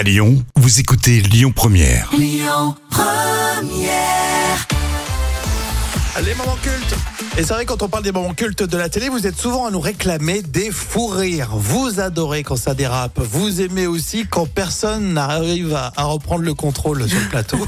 À Lyon, vous écoutez Lyon Première. Les moments cultes. Et c'est vrai, quand on parle des moments cultes de la télé, vous êtes souvent à nous réclamer des fous rires. Vous adorez quand ça dérape. Vous aimez aussi quand personne n'arrive à, à reprendre le contrôle sur le plateau.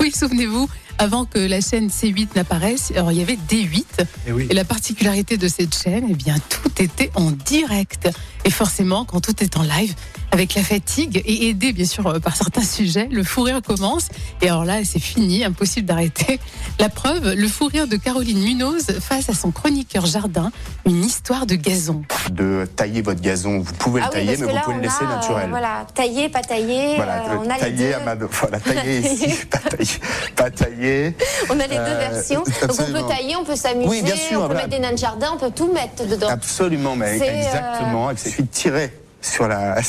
Oui, souvenez-vous, avant que la chaîne C8 n'apparaisse, alors il y avait D8. Et oui. Et la particularité de cette chaîne, eh bien, tout était en direct. Et forcément, quand tout est en live, avec la fatigue et aidé bien sûr euh, par certains sujets, le fou rire commence. Et alors là, c'est fini, impossible d'arrêter. La preuve, le fou rire de Caroline Munoz face à son chroniqueur jardin, une histoire de gazon. de tailler votre gazon. Vous pouvez Ah le oui, tailler, mais vous là, pouvez le laisser a, euh, naturel. voilà, tailler, pas tailler. Voilà, euh, on a les tailler deux. à ma voilà, tailler ici, pas tailler, pas tailler. On a les deux Euh, versions. Donc on absolument. peut tailler, on peut s'amuser, Oui, bien sûr, on peut voilà. mettre des nains de jardin, on peut tout mettre dedans. Absolument, mais euh, exactement. Il suffit de tirer sur la.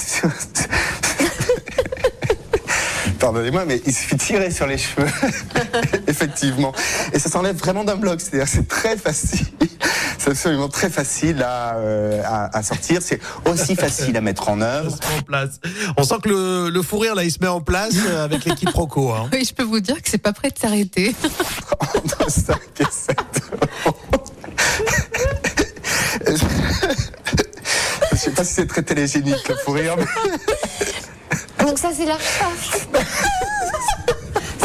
Pardonnez-moi, mais il suffit de tirer sur les cheveux, effectivement. Et ça s'enlève vraiment d'un bloc, c'est-à-dire c'est très facile. C'est absolument très facile à, euh, à, à sortir. C'est aussi facile à mettre en Ça œuvre. se met en place. On sent que le, le fou rire, là, il se met en place euh, avec l'équipe Rocco. Hein. Oui, je peux vous dire que c'est pas prêt de s'arrêter. entre 5 et 7 euros. Je sais pas si c'est très télégénique le fou rire, mais Donc ça c'est la.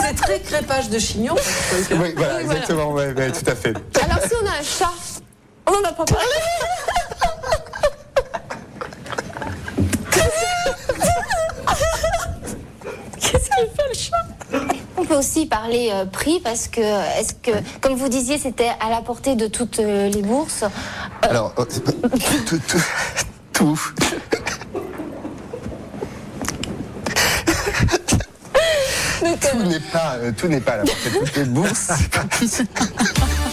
C'est très crépage de chignon. oui, voilà, Oui, voilà. exactement, ouais, ouais, tout à fait. Alors si on a un chat, on n'en a pas parlé. Qu'est-ce qu'il fait le chat? On peut aussi parler euh, prix parce que, est-ce que, comme vous disiez, c'était à la portée de toutes euh, les bourses. Alors, euh, tout, tout, tout. Euh, Tout n'est pas, tout n'est pas à la portée de toutes les bourses.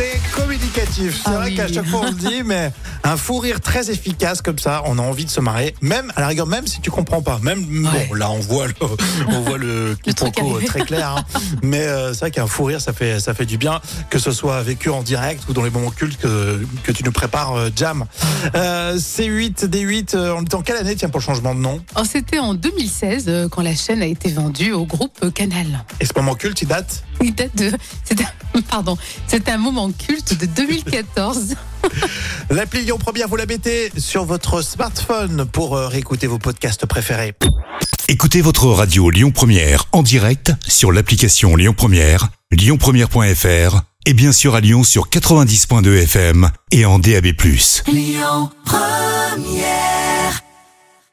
C'est communicatif. C'est Ah vrai oui. qu'à chaque fois on le dit, mais un fou rire très efficace comme ça, on a envie de se marrer. Même à la rigueur, même si tu comprends pas. Même Ouais. bon, là on voit le, on voit le, Le truc très clair. hein. Mais euh, c'est vrai qu'un fou rire, ça fait ça fait du bien, que ce soit vécu en direct ou dans les moments cultes que que tu nous prépares, euh, Jam. Euh, C8, D8. euh, on est en quelle année tiens pour le changement de nom? Alors, C'était en 2016 euh, quand la chaîne a été vendue au groupe Canal. Et ce moment culte, il date? Il date de. C'est un, pardon. C'est un moment culte de 2014. L'appli Lyon Première, vous la mettez sur votre smartphone pour euh, réécouter vos podcasts préférés. Écoutez votre radio Lyon Première en direct sur l'application Lyon Première, lyonpremière.fr et bien sûr à Lyon sur 90.2 FM et en DAB+.